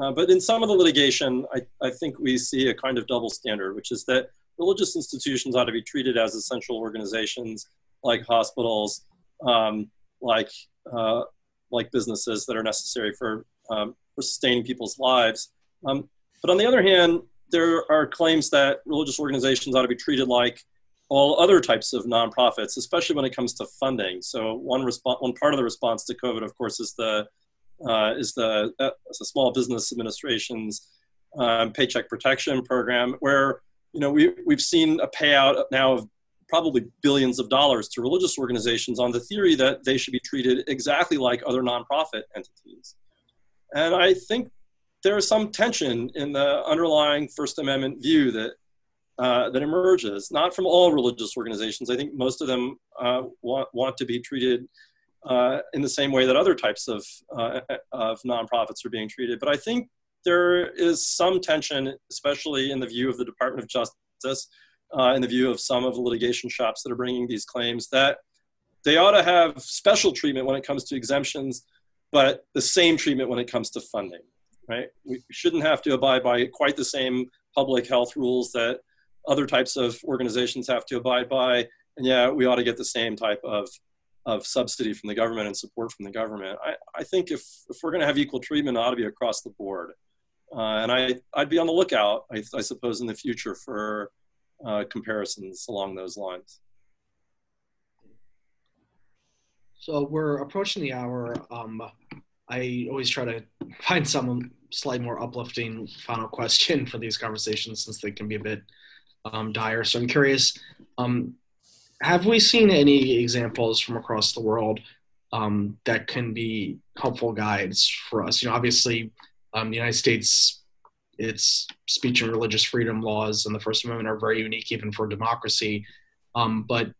uh, but in some of the litigation, I, I think we see a kind of double standard, which is that religious institutions ought to be treated as essential organizations like hospitals, um, like, uh, like businesses that are necessary for, um, for sustaining people's lives. Um, but on the other hand, there are claims that religious organizations ought to be treated like all other types of nonprofits, especially when it comes to funding. So one, resp- one part of the response to COVID, of course, is the uh, is the, uh, Small Business Administration's um, Paycheck Protection Program, where you know we we've seen a payout now of probably billions of dollars to religious organizations on the theory that they should be treated exactly like other nonprofit entities. And I think there is some tension in the underlying First Amendment view that uh, that emerges, not from all religious organizations. I think most of them uh, want, want to be treated uh, in the same way that other types of, uh, of nonprofits are being treated. But I think there is some tension, especially in the view of the Department of Justice, uh, in the view of some of the litigation shops that are bringing these claims, that they ought to have special treatment when it comes to exemptions, but the same treatment when it comes to funding, right? We shouldn't have to abide by quite the same public health rules that other types of organizations have to abide by. And yeah, we ought to get the same type of, of subsidy from the government and support from the government. I, I think if, if we're going to have equal treatment, it ought to be across the board. Uh, and I, I'd be on the lookout, I, I suppose, in the future for uh, comparisons along those lines. So we're approaching the hour. Um, I always try to find some slightly more uplifting final question for these conversations since they can be a bit um, dire. So I'm curious, um, have we seen any examples from across the world um, that can be helpful guides for us? You know, obviously, um, the United States, its speech and religious freedom laws and the First Amendment are very unique even for democracy. Um, but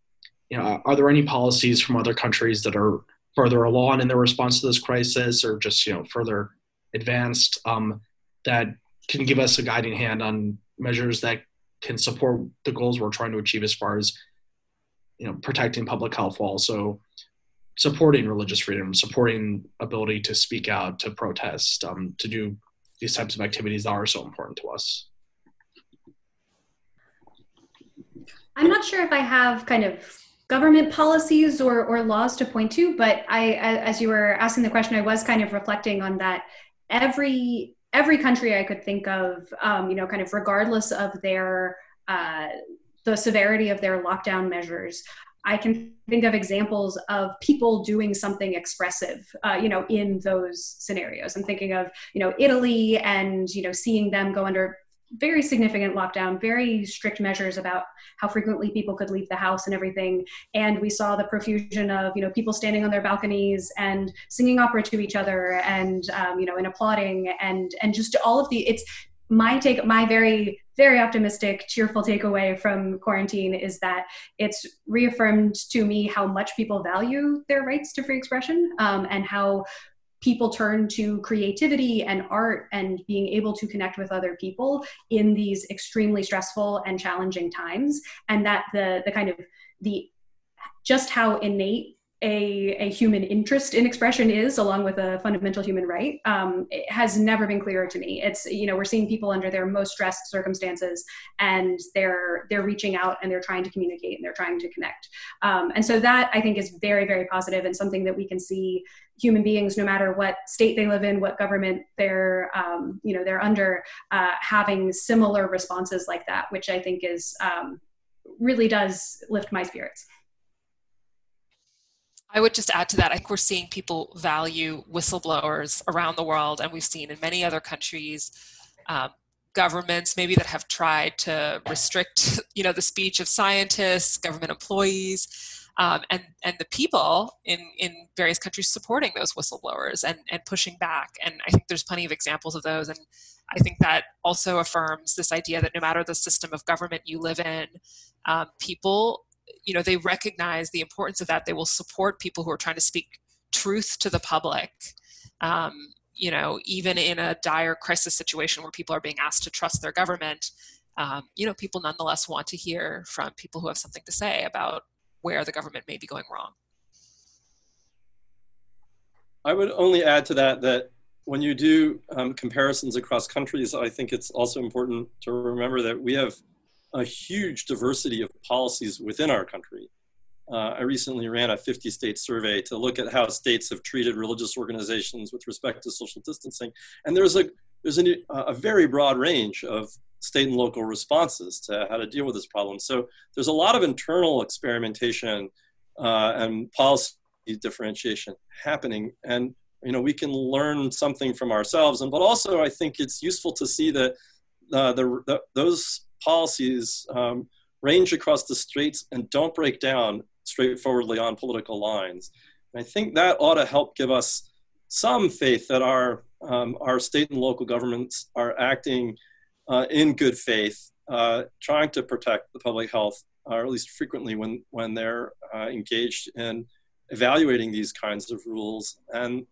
you know, are there any policies from other countries that are further along in their response to this crisis, or just you know further advanced um, that can give us a guiding hand on measures that can support the goals we're trying to achieve as far as you know protecting public health while also supporting religious freedom supporting ability to speak out to protest um, to do these types of activities that are so important to us. I'm not sure if i have kind of government policies or, or laws to point to but I, as you were asking the question i was kind of reflecting on that every every country I could think of, um, you know, kind of regardless of their uh, the severity of their lockdown measures. I can think of examples of people doing something expressive, uh, you know, in those scenarios. I'm thinking of, you know, Italy and, you know, seeing them go under very significant lockdown, very strict measures about how frequently people could leave the house and everything. And we saw the profusion of you know people standing on their balconies and singing opera to each other and um, you know and applauding and and just all of the it's my take my very very optimistic cheerful takeaway from quarantine is that it's reaffirmed to me how much people value their rights to free expression um, and how people turn to creativity and art and being able to connect with other people in these extremely stressful and challenging times. And that the the kind of the just how innate a, a human interest in expression is, along with a fundamental human right, um, has never been clearer to me. It's you know we're seeing people under their most stressed circumstances, and they're they're reaching out and they're trying to communicate and they're trying to connect. Um, and so that I think is very very positive and something that we can see human beings, no matter what state they live in, what government they're um, you know they're under, uh, having similar responses like that, which I think is um, really does lift my spirits. I would just add to that, I think we're seeing people value whistleblowers around the world, and we've seen in many other countries um, governments maybe that have tried to restrict, you know, the speech of scientists, government employees, um, and and the people in in various countries supporting those whistleblowers and and pushing back. And I think there's plenty of examples of those. And I think that also affirms this idea that no matter the system of government you live in, um, people you know they recognize the importance of that. They will support people who are trying to speak truth to the public um, you know even in a dire crisis situation where people are being asked to trust their government um, you know people nonetheless want to hear from people who have something to say about where the government may be going wrong. I would only add to that that when you do um, comparisons across countries i think it's also important to remember that we have a huge diversity of policies within our country. Uh, I recently ran a 50 state survey to look at how states have treated religious organizations with respect to social distancing. And there's a, there's a, a very broad range of state and local responses to how to deal with this problem. So there's a lot of internal experimentation uh, and policy differentiation happening. And you know, we can learn something from ourselves. And but also, I think it's useful to see that uh, the, the, those policies um, range across the states and don't break down straightforwardly on political lines. And I think that ought to help give us some faith that our, um, our state and local governments are acting uh, in good faith uh, trying to protect the public health, or at least frequently when, when they're uh, engaged in evaluating these kinds of rules. And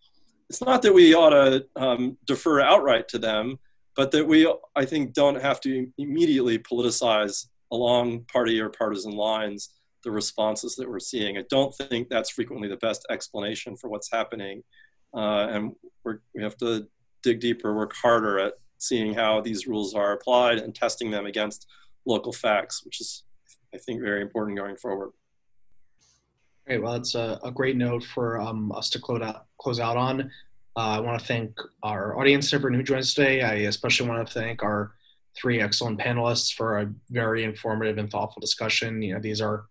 it's not that we ought to um, defer outright to them, but that we, I think, don't have to immediately politicize along party or partisan lines the responses that we're seeing. I don't think that's frequently the best explanation for what's happening. Uh, and we have to dig deeper, work harder at seeing how these rules are applied and testing them against local facts, which is, I think, very important going forward. Great. Well, it's a, a great note for um, us to close out, close out on. Uh, I want to thank our audience, everyone who joins today. I especially want to thank our three excellent panelists for a very informative and thoughtful discussion. You know, these are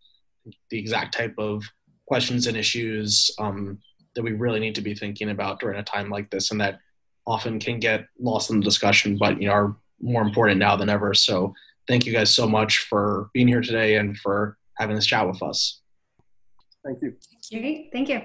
the exact type of questions and issues um, that we really need to be thinking about during a time like this, and that often can get lost in the discussion, but you know are more important now than ever. So thank you guys so much for being here today and for having this chat with us. Thank you. Thank you. Thank you.